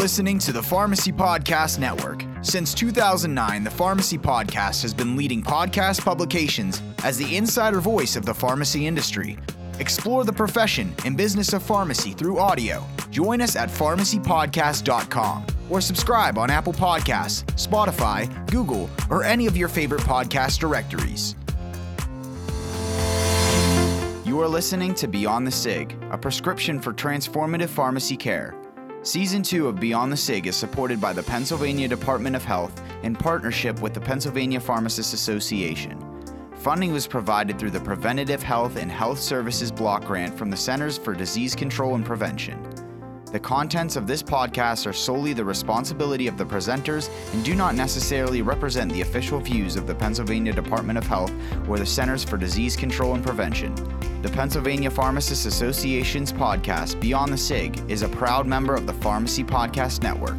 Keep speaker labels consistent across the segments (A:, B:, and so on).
A: listening to the Pharmacy Podcast Network. Since 2009, the Pharmacy Podcast has been leading podcast publications as the insider voice of the pharmacy industry. Explore the profession and business of pharmacy through audio. Join us at pharmacypodcast.com or subscribe on Apple Podcasts, Spotify, Google, or any of your favorite podcast directories. You are listening to Beyond the SIG, a prescription for transformative pharmacy care. Season 2 of Beyond the SIG is supported by the Pennsylvania Department of Health in partnership with the Pennsylvania Pharmacists Association. Funding was provided through the Preventative Health and Health Services Block Grant from the Centers for Disease Control and Prevention. The contents of this podcast are solely the responsibility of the presenters and do not necessarily represent the official views of the Pennsylvania Department of Health or the Centers for Disease Control and Prevention. The Pennsylvania Pharmacists Association's podcast, Beyond the SIG, is a proud member of the Pharmacy Podcast Network.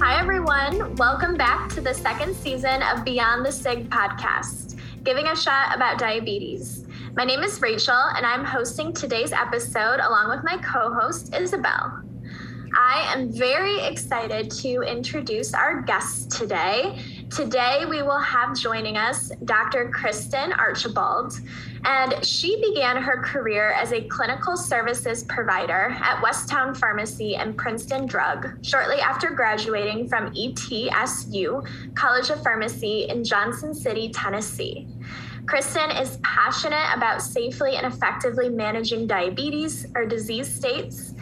B: Hi, everyone. Welcome back to the second season of Beyond the SIG podcast, giving a shot about diabetes. My name is Rachel, and I'm hosting today's episode along with my co host, Isabel. I am very excited to introduce our guest today. Today, we will have joining us Dr. Kristen Archibald, and she began her career as a clinical services provider at Westtown Pharmacy and Princeton Drug shortly after graduating from ETSU College of Pharmacy in Johnson City, Tennessee. Kristen is passionate about safely and effectively managing diabetes or disease states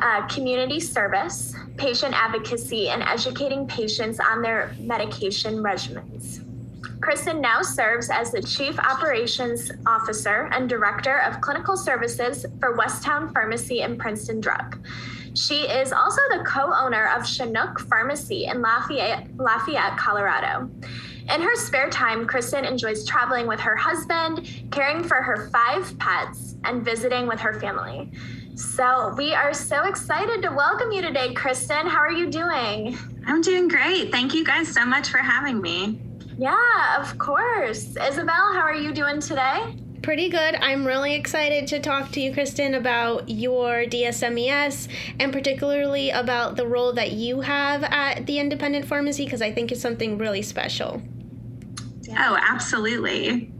B: uh, community service, patient advocacy, and educating patients on their medication regimens. Kristen now serves as the Chief Operations Officer and Director of Clinical Services for Westtown Pharmacy and Princeton Drug. She is also the co owner of Chinook Pharmacy in Lafayette, Lafayette, Colorado. In her spare time, Kristen enjoys traveling with her husband, caring for her five pets, and visiting with her family. So we are so excited to welcome you today, Kristen. How are you doing?
C: I'm doing great. Thank you guys so much for having me.
B: Yeah, of course. Isabel, how are you doing today?
D: Pretty good. I'm really excited to talk to you, Kristen, about your DSMES and particularly about the role that you have at the independent pharmacy because I think it's something really special.
C: Oh, absolutely.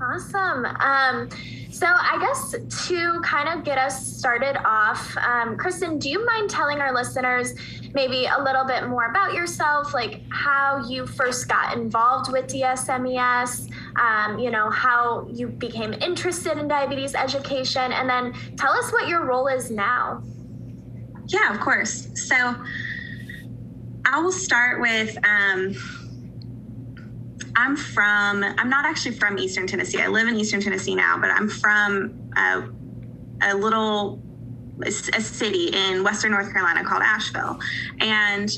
B: Awesome. Um, so, I guess to kind of get us started off, um, Kristen, do you mind telling our listeners maybe a little bit more about yourself, like how you first got involved with DSMES, um, you know, how you became interested in diabetes education, and then tell us what your role is now?
C: Yeah, of course. So, I will start with. Um, I'm from, I'm not actually from Eastern Tennessee. I live in Eastern Tennessee now, but I'm from a, a little a city in Western North Carolina called Asheville. And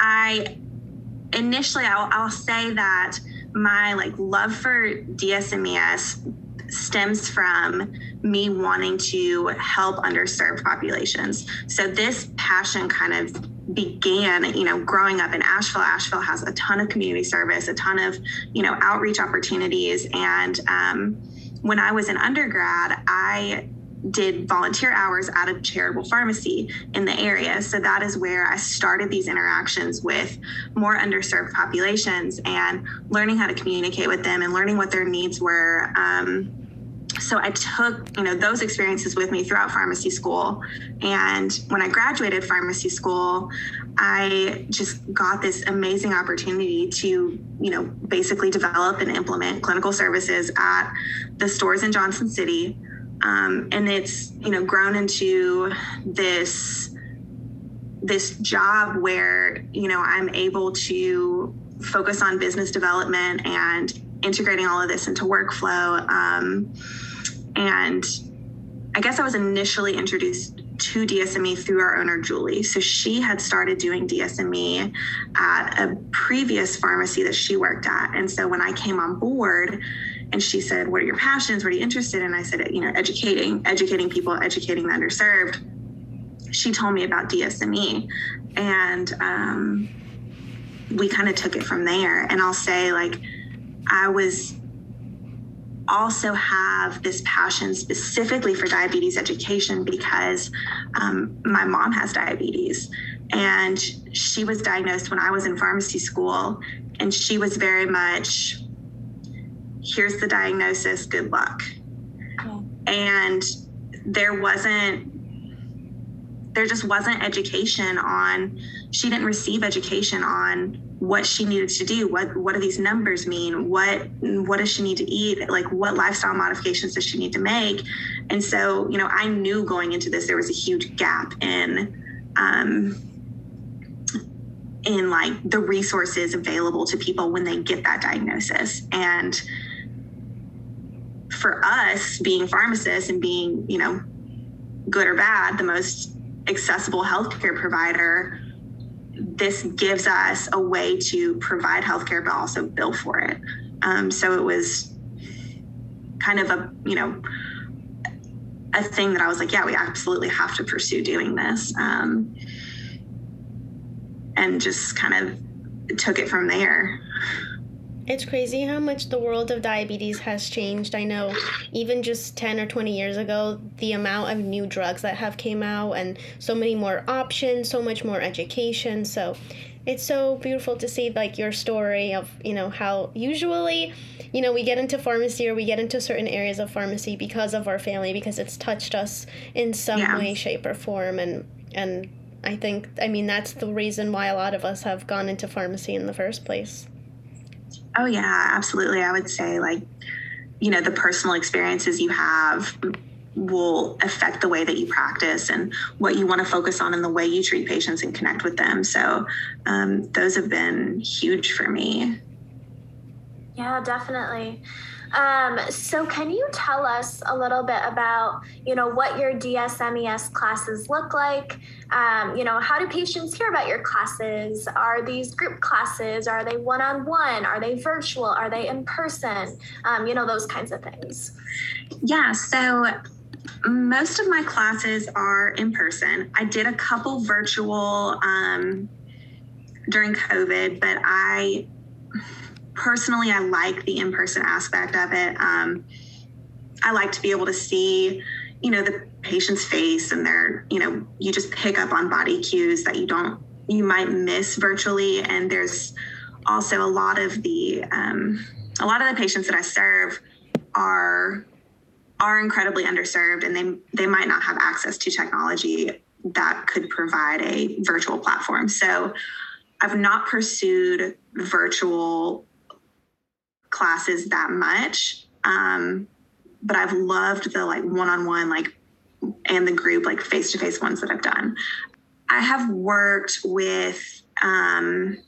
C: I initially, I'll, I'll say that my like love for DSMES stems from me wanting to help underserved populations. So this passion kind of began, you know, growing up in Asheville. Asheville has a ton of community service, a ton of, you know, outreach opportunities. And um, when I was an undergrad, I did volunteer hours at a charitable pharmacy in the area. So that is where I started these interactions with more underserved populations and learning how to communicate with them and learning what their needs were. Um, so I took, you know, those experiences with me throughout pharmacy school. And when I graduated pharmacy school, I just got this amazing opportunity to, you know, basically develop and implement clinical services at the stores in Johnson City. Um, and it's, you know, grown into this this job where, you know, I'm able to focus on business development and integrating all of this into workflow. Um, and I guess I was initially introduced to DSME through our owner, Julie. So she had started doing DSME at a previous pharmacy that she worked at. And so when I came on board, and she said, What are your passions? What are you interested in? I said, You know, educating, educating people, educating the underserved. She told me about DSME. And um, we kind of took it from there. And I'll say, like, I was also have this passion specifically for diabetes education because um, my mom has diabetes And she was diagnosed when I was in pharmacy school, and she was very much here's the diagnosis, good luck. And there wasn't there just wasn't education on she didn't receive education on what she needed to do. What what do these numbers mean? What what does she need to eat? Like what lifestyle modifications does she need to make? And so you know i knew going into this there was a huge gap in um in like the resources available to people when they get that diagnosis. And for us being pharmacists and being you know good or bad the most accessible healthcare provider, this gives us a way to provide healthcare, but also bill for it. Um, so it was kind of a, you know, a thing that I was like, yeah, we absolutely have to pursue doing this. Um, and just kind of took it from there.
D: It's crazy how much the world of diabetes has changed. I know even just 10 or 20 years ago, the amount of new drugs that have came out and so many more options, so much more education. So it's so beautiful to see like your story of, you know, how usually, you know, we get into pharmacy or we get into certain areas of pharmacy because of our family because it's touched us in some yeah. way shape or form and and I think I mean that's the reason why a lot of us have gone into pharmacy in the first place.
C: Oh, yeah, absolutely. I would say, like, you know, the personal experiences you have will affect the way that you practice and what you want to focus on and the way you treat patients and connect with them. So, um, those have been huge for me.
B: Yeah, definitely. Um, so can you tell us a little bit about, you know, what your DSMES classes look like? Um, you know, how do patients hear about your classes? Are these group classes? Are they one-on-one? Are they virtual? Are they in person? Um, you know, those kinds of things.
C: Yeah, so most of my classes are in person. I did a couple virtual um, during COVID, but I personally, I like the in person aspect of it. Um, I like to be able to see, you know, the patient's face and their, you know, you just pick up on body cues that you don't, you might miss virtually. And there's also a lot of the, um, a lot of the patients that I serve are are incredibly underserved and they they might not have access to technology that could provide a virtual platform. So I've not pursued virtual classes that much. Um, but I've loved the like one on one, like, and the group, like face to face ones that I've done. I have worked with, um,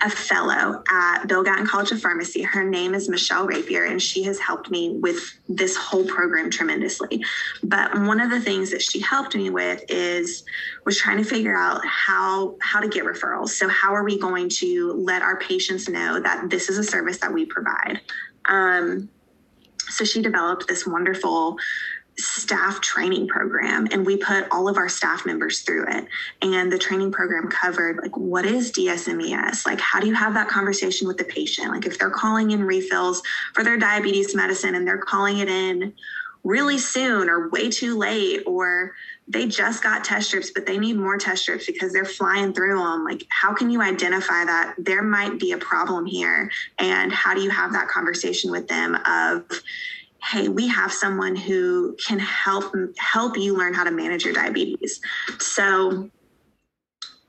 C: a fellow at Bill Gatton College of Pharmacy. Her name is Michelle Rapier, and she has helped me with this whole program tremendously. But one of the things that she helped me with is was trying to figure out how how to get referrals. So how are we going to let our patients know that this is a service that we provide? Um, so she developed this wonderful staff training program and we put all of our staff members through it. And the training program covered like what is dsmes like how do you have that conversation with the patient? Like if they're calling in refills for their diabetes medicine and they're calling it in really soon or way too late or they just got test strips but they need more test strips because they're flying through them like how can you identify that there might be a problem here? And how do you have that conversation with them of hey we have someone who can help help you learn how to manage your diabetes. So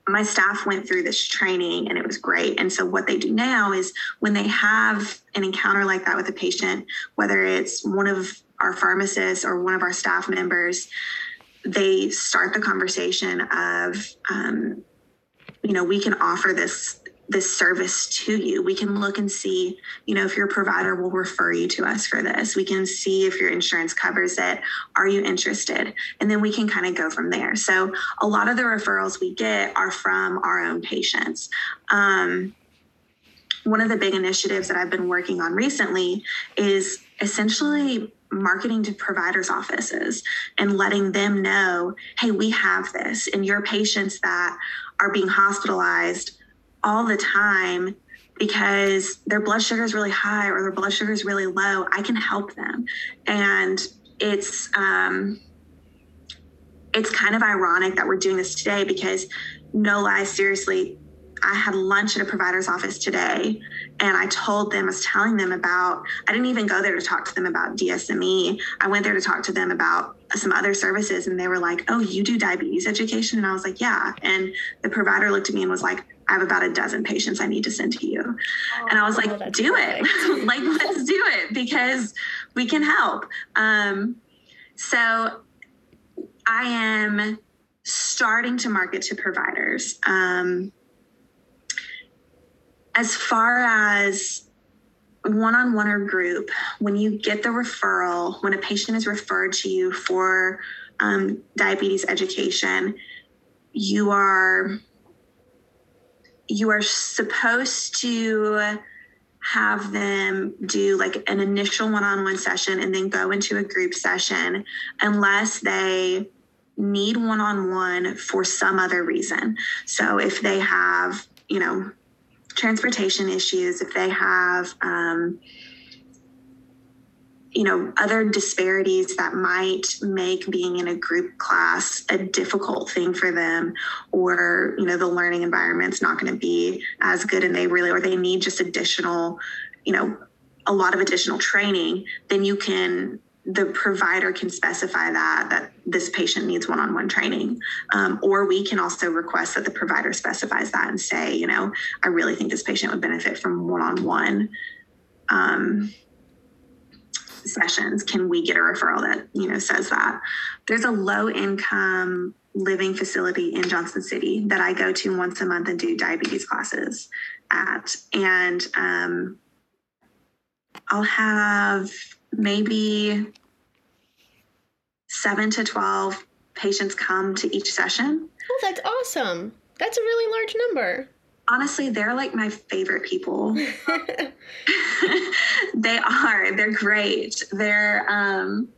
C: my staff went through this training and it was great. And so what they do now is when they have an encounter like that with a patient whether it's one of our pharmacists or one of our staff members they start the conversation of um, you know we can offer this this service to you. We can look and see, you know, if your provider will refer you to us for this. We can see if your insurance covers it. Are you interested? And then we can kind of go from there. So a lot of the referrals we get are from our own patients. Um, one of the big initiatives that I've been working on recently is essentially marketing to providers' offices and letting them know hey, we have this, and your patients that are being hospitalized all the time because their blood sugar is really high or their blood sugar is really low, I can help them. And it's, um, it's kind of ironic that we're doing this today because no lie, seriously, I had lunch at a provider's office today and I told them, I was telling them about, I didn't even go there to talk to them about DSME. I went there to talk to them about some other services and they were like, Oh, you do diabetes education? And I was like, Yeah. And the provider looked at me and was like, I have about a dozen patients I need to send to you. Oh, and I was like, oh, Do perfect. it. like, let's do it because we can help. Um, so I am starting to market to providers. Um, as far as one on one or group, when you get the referral, when a patient is referred to you for um, diabetes education, you are you are supposed to have them do like an initial one-on-one session and then go into a group session unless they need one-on-one for some other reason. So if they have you know transportation issues, if they have, um, you know, other disparities that might make being in a group class a difficult thing for them, or, you know, the learning environment's not going to be as good and they really, or they need just additional, you know, a lot of additional training, then you can the provider can specify that that this patient needs one-on-one training. Um, or we can also request that the provider specifies that and say you know i really think this patient would benefit from one-on-one um, sessions. Can we get a referral that you know says that? There's a low income living facility in johnson city that i go to once a month and do diabetes classes at. And um, i'll have maybe seven to 12 patients come to each session.
D: Oh, that's awesome. That's a really large number.
C: Honestly, they're like my favorite people. they are. They're great. They're um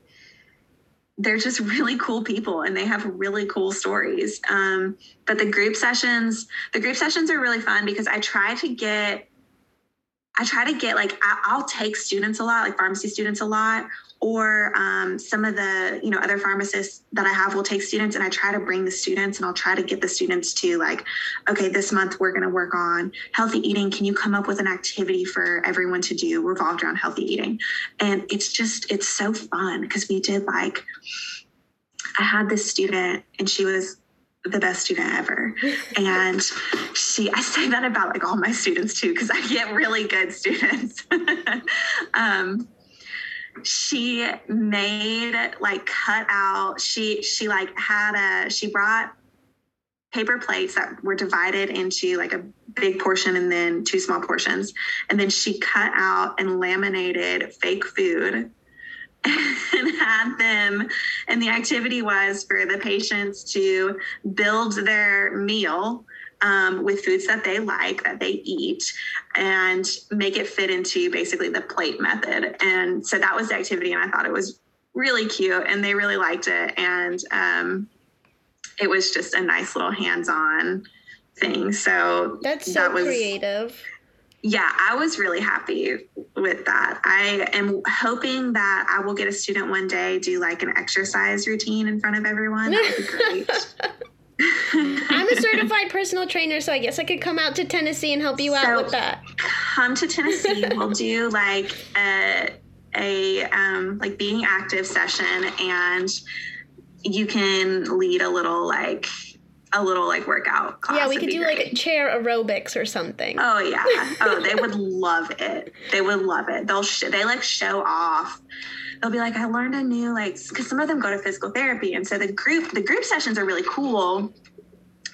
C: they're just really cool people and they have really cool stories. Um, but the group sessions, the group sessions are really fun because I try to get I try to get like I, will take students a lot, like pharmacy students a lot, or um, some of the you know other pharmacists that I have will take students, and I try to bring the students, and I'll try to get the students to like, okay, this month we're going to work on healthy eating. Can you come up with an activity for everyone to do revolved around healthy eating? And it's just it's so fun because we did like I had this student, and she was the best student ever. And she, I say that about like all my students too, because I get really good students. um, she made like cut out, she, she like had a, she brought paper plates that were divided into like a big portion and then two small portions. And then she cut out and laminated fake food and had them. And the activity was for the patients to build their meal um, with foods that they like, that they eat, and make it fit into basically the plate method. And so that was the activity. And I thought it was really cute and they really liked it. And um, it was just a nice little hands on thing. So
D: that's so that was, creative
C: yeah, I was really happy with that. I am hoping that I will get a student one day do like an exercise routine in front of everyone. That would be great.
D: I'm a certified personal trainer, so I guess I could come out to Tennessee and help you so out with that.
C: Come to Tennessee. we'll do like a a um, like being active session, and you can lead a little like a little like workout class.
D: Yeah, we could do great. like chair aerobics or something.
C: Oh yeah. Oh, they would love it. They would love it. They'll sh- they like show off. They'll be like, I learned a new like because some of them go to physical therapy, and so the group the group sessions are really cool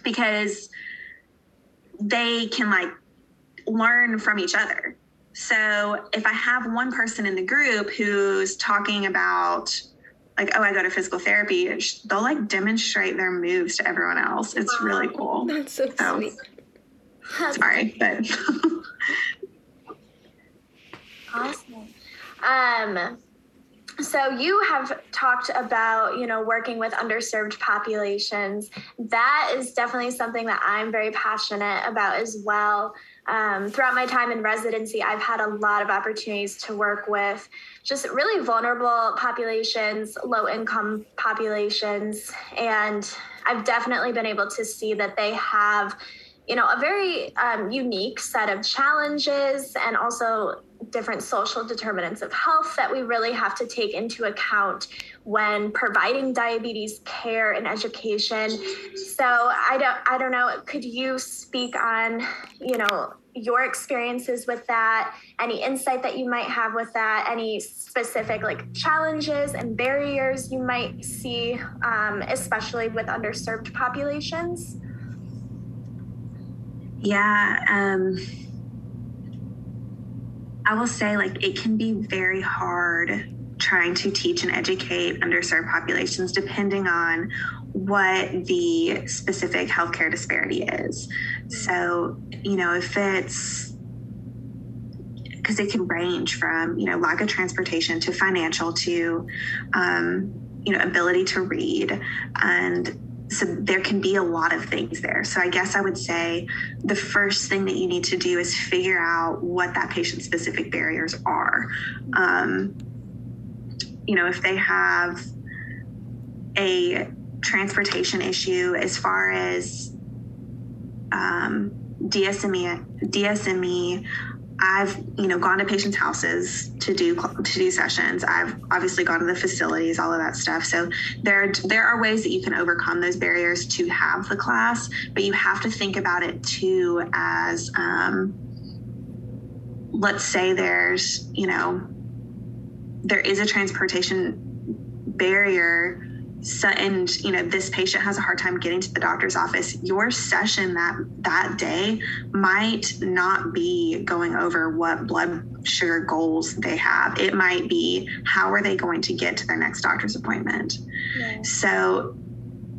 C: because they can like learn from each other. So if I have one person in the group who's talking about like, oh, I go to physical therapy, they'll like demonstrate their moves to everyone else. It's wow. really cool.
D: That's so, so sweet.
C: Sorry, but
B: awesome. Um, so you have talked about you know working with underserved populations that is definitely something that i'm very passionate about as well um, throughout my time in residency i've had a lot of opportunities to work with just really vulnerable populations low income populations and i've definitely been able to see that they have you know a very um, unique set of challenges and also different social determinants of health that we really have to take into account when providing diabetes care and education. So I don't I don't know, could you speak on, you know, your experiences with that, any insight that you might have with that, any specific like challenges and barriers you might see, um, especially with underserved populations?
C: Yeah. Um I will say, like, it can be very hard trying to teach and educate underserved populations depending on what the specific healthcare disparity is. So, you know, if it's because it can range from, you know, lack of transportation to financial to, um, you know, ability to read and so there can be a lot of things there. So I guess I would say the first thing that you need to do is figure out what that patient specific barriers are. Um, you know, if they have a transportation issue as far as um, DSME, DSME I've you know gone to patients' houses to do to do sessions. I've obviously gone to the facilities, all of that stuff. So there there are ways that you can overcome those barriers to have the class, but you have to think about it too as um, let's say there's you know there is a transportation barrier so, and you know this patient has a hard time getting to the doctor's office. Your session that that day might not be going over what blood sugar goals they have. It might be how are they going to get to their next doctor's appointment? Yeah. so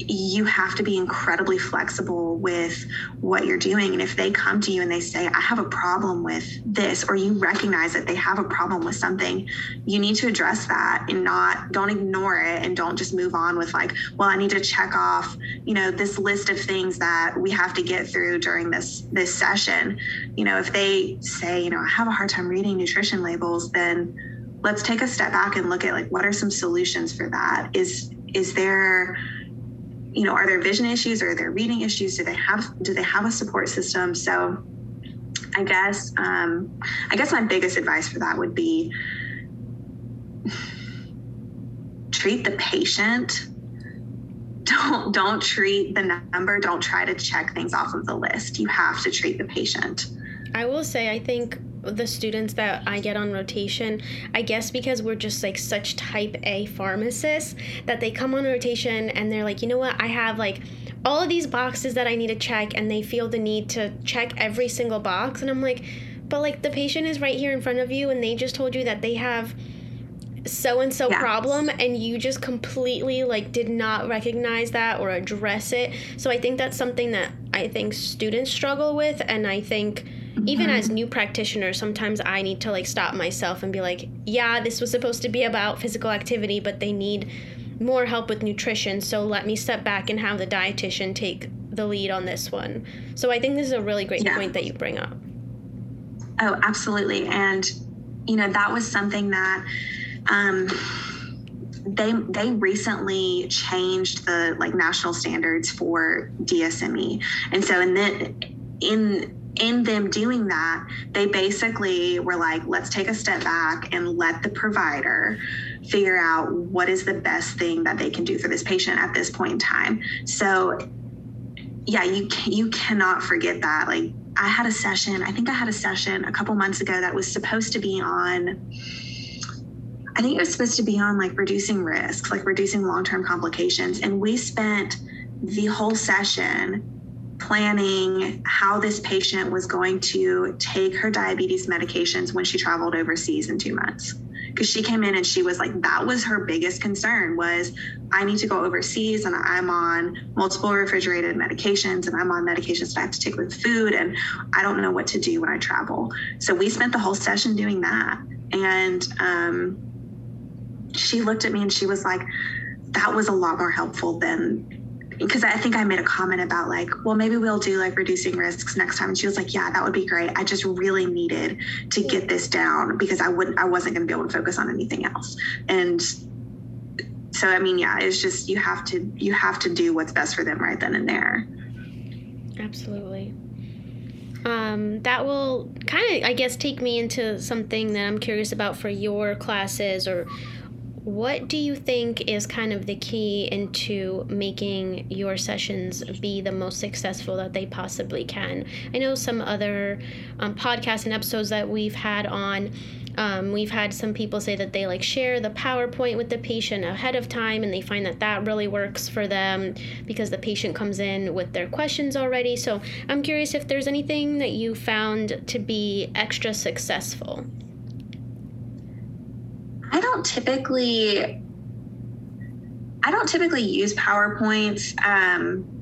C: you have to be incredibly flexible with what you're doing. And if they come to you and they say, I have a problem with this, or you recognize that they have a problem with something, you need to address that and not, don't ignore it and don't just move on with, like, well, I need to check off, you know, this list of things that we have to get through during this this session. You know, if they say, you know, I have a hard time reading nutrition labels, then let's take a step back and look at like what are some solutions for that? Is is there you know, are there vision issues? Are there reading issues? Do they have do they have a support system? So I guess um, I guess my biggest advice for that would be treat the patient. Don't don't treat the number. Don't try to check things off of the list. You have to treat the patient.
D: I will say I think the students that I get on rotation, I guess because we're just like such type A pharmacists that they come on rotation and they're like, you know what, I have like all of these boxes that I need to check and they feel the need to check every single box. And I'm like, but like the patient is right here in front of you and they just told you that they have so and so problem and you just completely like did not recognize that or address it. So I think that's something that I think students struggle with and I think even as mm-hmm. new practitioners sometimes i need to like stop myself and be like yeah this was supposed to be about physical activity but they need more help with nutrition so let me step back and have the dietitian take the lead on this one so i think this is a really great yeah. point that you bring up
C: oh absolutely and you know that was something that um they they recently changed the like national standards for DSME, and so in the in in them doing that, they basically were like, let's take a step back and let the provider figure out what is the best thing that they can do for this patient at this point in time. So, yeah, you you cannot forget that. Like, I had a session. I think I had a session a couple months ago that was supposed to be on. I think it was supposed to be on like reducing risks, like reducing long term complications, and we spent the whole session planning how this patient was going to take her diabetes medications when she traveled overseas in two months. Because she came in and she was like that was her biggest concern was i need to go overseas and i'm on multiple refrigerated medications and i'm on medications that i have to take with food and i don't know what to do when i travel. So we spent the whole session doing that. And um, she looked at me and she was like, that was a lot more helpful than because I think I made a comment about like, well, maybe we'll do like reducing risks next time. And she was like, yeah, that would be great. I just really needed to get this down because I wouldn't, I wasn't going to be able to focus on anything else. And so, I mean, yeah, it's just, you have to, you have to do what's best for them right then and there.
D: Absolutely. Um, that will kind of, I guess, take me into something that I'm curious about for your classes or what do you think is kind of the key into making your sessions be the most successful that they possibly can? I know some other um, podcasts and episodes that we've had on. Um, we've had some people say that they like share the PowerPoint with the patient ahead of time and they find that that really works for them because the patient comes in with their questions already. So I'm curious if there's anything that you found to be extra successful.
C: I don't typically I don't typically use PowerPoints. Um,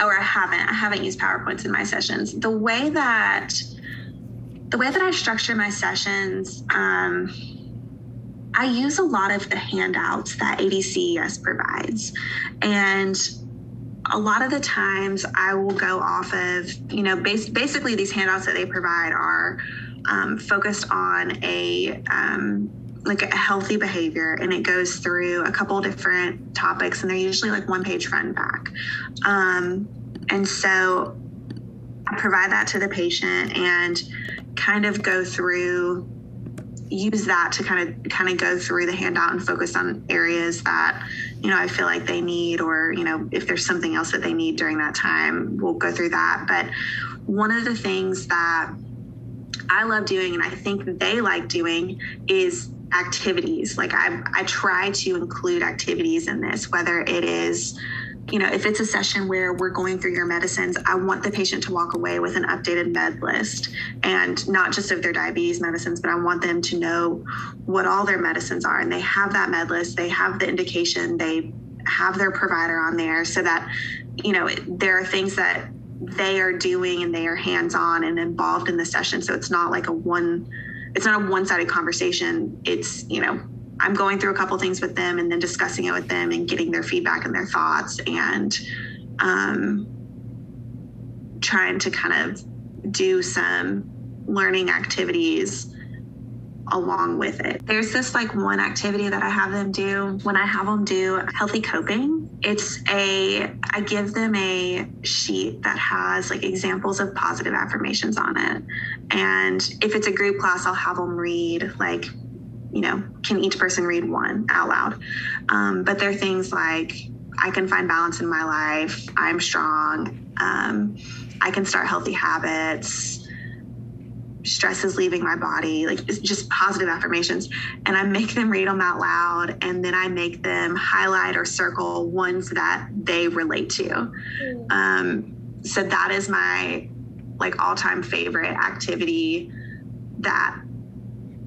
C: or I haven't. I haven't used PowerPoints in my sessions. The way that the way that I structure my sessions, um, I use a lot of the handouts that ADCES provides, and a lot of the times I will go off of you know bas- basically these handouts that they provide are um, focused on a um, like a healthy behavior and it goes through a couple different topics and they're usually like one page front and back. Um, and so i provide that to the patient and kind of go through use that to kind of kind of go through the handout and focus on areas that you know i feel like they need or you know if there's something else that they need during that time we'll go through that. But one of the things that I love doing and I think they like doing is activities. Like I, I try to include activities in this, whether it is, you know, if it's a session where we're going through your medicines, I want the patient to walk away with an updated med list and not just of their diabetes medicines, but I want them to know what all their medicines are. And they have that med list, they have the indication, they have their provider on there so that, you know, there are things that they are doing and they are hands on and involved in the session. So it's not like a one, it's not a one sided conversation. It's, you know, I'm going through a couple things with them and then discussing it with them and getting their feedback and their thoughts and um, trying to kind of do some learning activities along with it. There's this like one activity that I have them do when I have them do healthy coping. It's a, I give them a sheet that has like examples of positive affirmations on it. And if it's a group class, I'll have them read like, you know, can each person read one out loud? Um, but they're things like, I can find balance in my life. I'm strong. Um, I can start healthy habits stress is leaving my body like it's just positive affirmations and i make them read them out loud and then i make them highlight or circle ones that they relate to mm. um, so that is my like all-time favorite activity that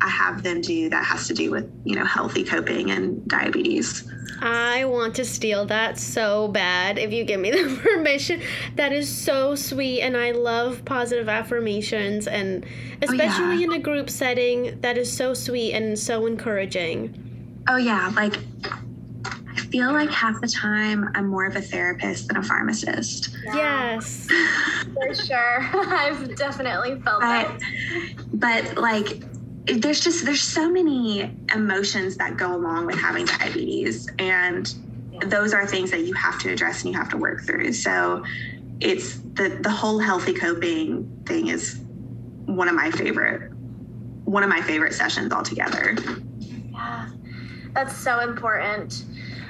C: i have them do that has to do with you know healthy coping and diabetes
D: I want to steal that so bad if you give me the permission. That is so sweet and I love positive affirmations and oh, especially oh, yeah. in a group setting that is so sweet and so encouraging.
C: Oh yeah, like I feel like half the time I'm more of a therapist than a pharmacist.
D: Yes.
B: For sure. I've definitely felt but, that.
C: But like there's just there's so many emotions that go along with having diabetes and those are things that you have to address and you have to work through. So it's the the whole healthy coping thing is one of my favorite one of my favorite sessions altogether.
B: Yeah that's so important.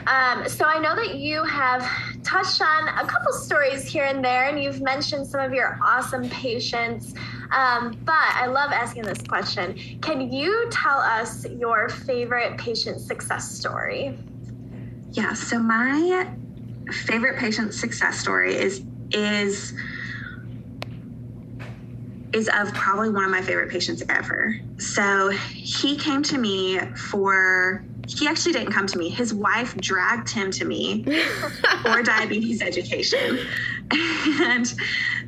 B: Um, so I know that you have touched on a couple stories here and there, and you've mentioned some of your awesome patients. Um, but I love asking this question. Can you tell us your favorite patient success story?
C: Yeah. So my favorite patient success story is is is of probably one of my favorite patients ever. So he came to me for he actually didn't come to me. His wife dragged him to me for diabetes education. and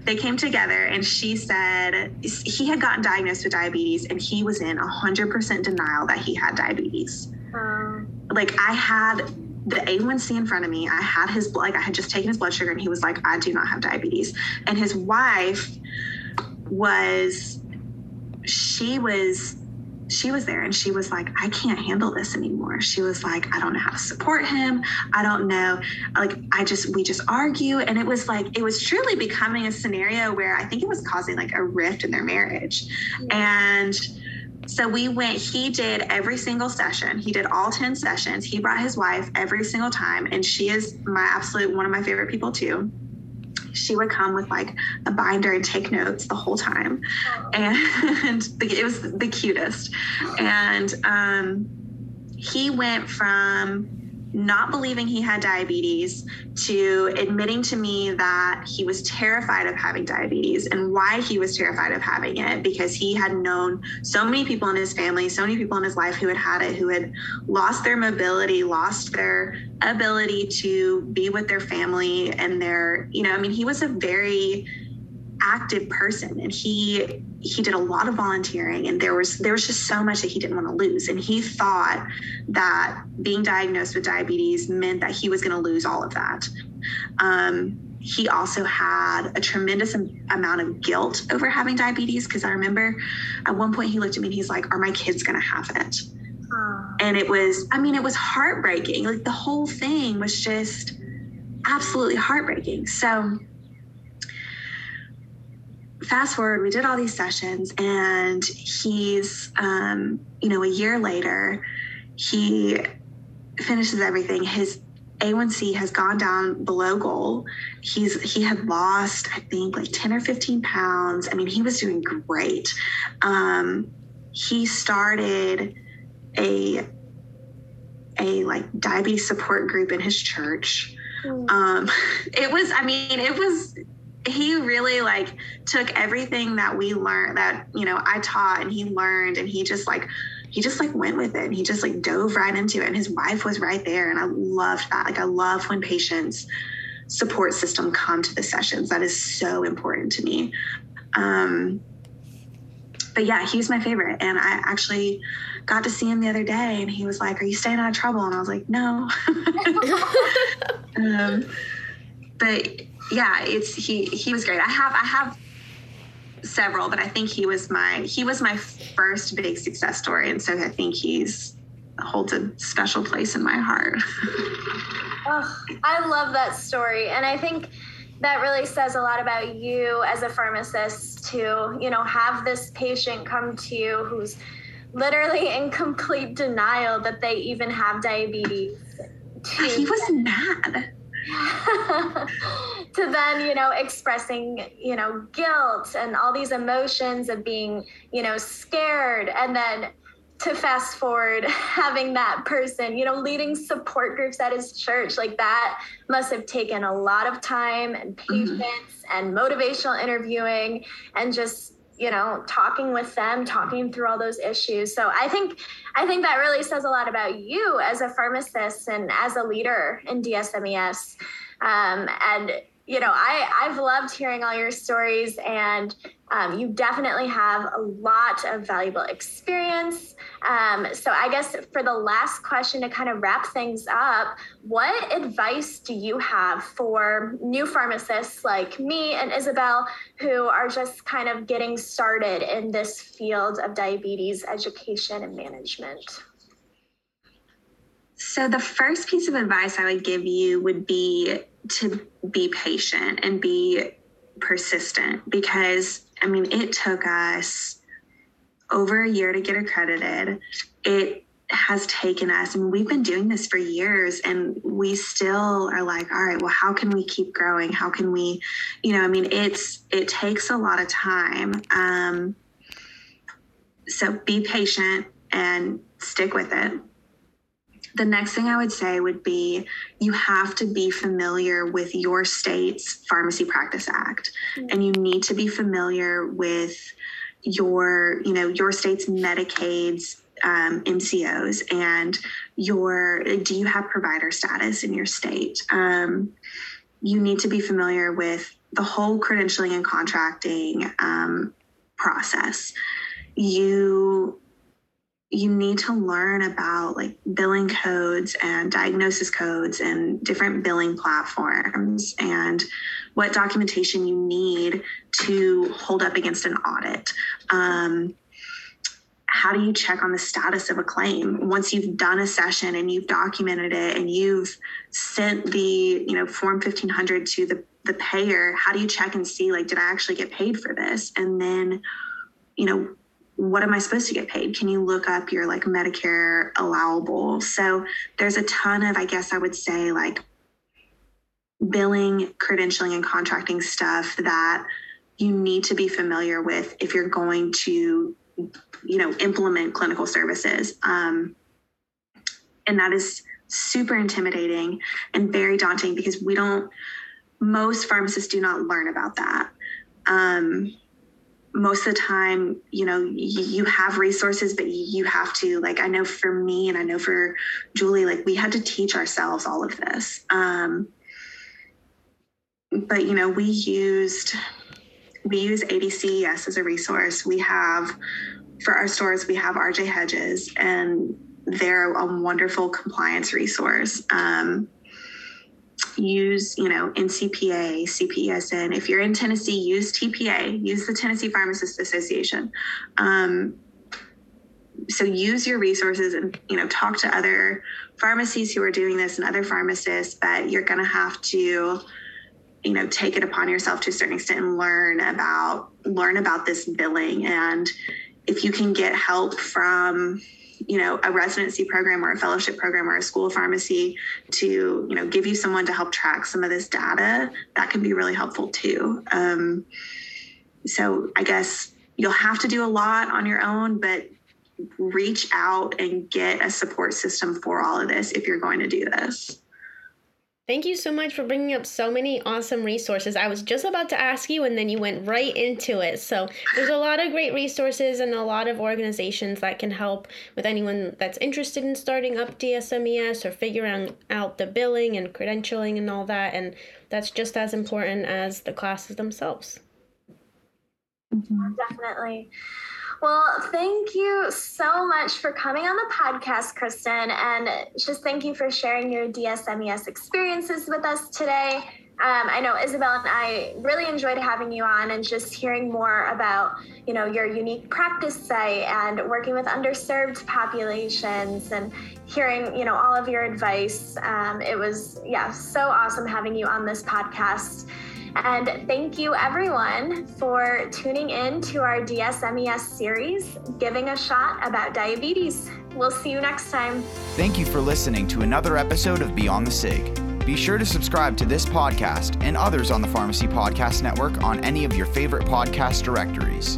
C: they came together and she said he had gotten diagnosed with diabetes and he was in 100% denial that he had diabetes. Um, like i had the a1c in front of me. I had his like i had just taken his blood sugar and he was like i do not have diabetes. And his wife was she was she was there and she was like, I can't handle this anymore. She was like, I don't know how to support him. I don't know. Like, I just, we just argue. And it was like, it was truly becoming a scenario where I think it was causing like a rift in their marriage. And so we went, he did every single session. He did all 10 sessions. He brought his wife every single time. And she is my absolute one of my favorite people too she would come with like a binder and take notes the whole time. And it was the cutest. And um, he went from not believing he had diabetes to admitting to me that he was terrified of having diabetes and why he was terrified of having it because he had known so many people in his family, so many people in his life who had had it, who had lost their mobility, lost their ability to be with their family and their, you know, I mean, he was a very active person and he he did a lot of volunteering and there was there was just so much that he didn't want to lose and he thought that being diagnosed with diabetes meant that he was going to lose all of that. Um, he also had a tremendous amount of guilt over having diabetes because i remember at one point he looked at me and he's like are my kids going to have it? And it was i mean it was heartbreaking like the whole thing was just absolutely heartbreaking. So fast forward, we did all these sessions, and he's, um, you know, a year later, he finishes everything. His A1C has gone down below goal. He's he had lost, I think, like 10 or 15 pounds. I mean, he was doing great. Um, he started a a like diabetes support group in his church. Mm. Um, it was, I mean, it was he really like took everything that we learned that you know i taught and he learned and he just like he just like went with it and he just like dove right into it and his wife was right there and i loved that. Like i love when patients support system come to the sessions. That is so important to me. Um but yeah he was my favorite and i actually got to see him the other day and he was like are you staying out of trouble? And i was like no. Um but yeah, it's he he was great. I have I have several, but I think he was my he was my first big success story, and so I think he's holds a special place in my heart.
B: oh, I love that story, and I think that really says a lot about you as a pharmacist to you know have this patient come to you who's literally in complete denial that they even have diabetes.
C: he was mad
B: to then you know expressing you know guilt and all these emotions of being you know scared and then to fast forward having that person you know leading support groups at his church like that must have taken a lot of time and mm-hmm. patience mm-hmm. and motivational interviewing and just you know talking with them talking through all those issues so i think i think that really says a lot about you as a pharmacist and as a leader in dsmes um, and you know i i've loved hearing all your stories and um, you definitely have a lot of valuable experience. Um, so, I guess for the last question to kind of wrap things up, what advice do you have for new pharmacists like me and Isabel who are just kind of getting started in this field of diabetes education and management?
C: So, the first piece of advice I would give you would be to be patient and be persistent because I mean, it took us over a year to get accredited. It has taken us, I mean, we've been doing this for years and we still are like, all right, well, how can we keep growing? How can we, you know, I mean, it's, it takes a lot of time. Um, so be patient and stick with it the next thing I would say would be you have to be familiar with your state's Pharmacy Practice Act, mm-hmm. and you need to be familiar with your, you know, your state's Medicaid's um, MCOs and your. Do you have provider status in your state? Um, you need to be familiar with the whole credentialing and contracting um, process. You you need to learn about like billing codes and diagnosis codes and different billing platforms and what documentation you need to hold up against an audit. Um, how do you check on the status of a claim? Once you've done a session and you've documented it and you've sent the you know form 1500 to the the payer how do you check and see like did i actually get paid for this? And then you know what am i supposed to get paid? Can you look up your like medicare allowable? So there's a ton of i guess i would say like billing credentialing and contracting stuff that you need to be familiar with if you're going to you know implement clinical services. Um, and that is super intimidating and very daunting because we don't most pharmacists do not learn about that. Um, most of the time you know you, have resources but you have to like i know for me and i know for julie like we had to teach ourselves all of this. Um, but you know we used we use ADCES as a resource. We have, for our stores, we have RJ Hedges, and they're a wonderful compliance resource. Um, use, you know, NCPA, CPESN. If you're in Tennessee, use TPA, use the Tennessee Pharmacist Association. Um, so use your resources and you know talk to other pharmacies who are doing this and other pharmacists but you're going to have to you know take it upon yourself to a certain extent and learn about learn about this billing. And if you can get help from you know a residency program or a fellowship program or a school of pharmacy to you know give you someone to help track some of this data that can be really helpful too. Um, so i guess you'll have to do a lot on your own but reach out and get a support system for all of this if you're going to do this
D: Thank you so much for bringing up so many awesome resources. I was just about to ask you, and then you went right into it. So, there's a lot of great resources and a lot of organizations that can help with anyone that's interested in starting up DSMES or figuring out the billing and credentialing and all that. And that's just as important as the classes themselves.
B: Mm-hmm. Definitely. Well, thank you so much for coming on the podcast, Kristen, and just thank you for sharing your DSMES experiences with us today. Um, I know Isabel and I really enjoyed having you on and just hearing more about, you know, your unique practice site and working with underserved populations and hearing, you know, all of your advice. Um, it was, yeah, so awesome having you on this podcast. And thank you, everyone, for tuning in to our DSMES series, Giving a Shot About Diabetes. We'll see you next time.
A: Thank you for listening to another episode of Beyond the SIG. Be sure to subscribe to this podcast and others on the Pharmacy Podcast Network on any of your favorite podcast directories.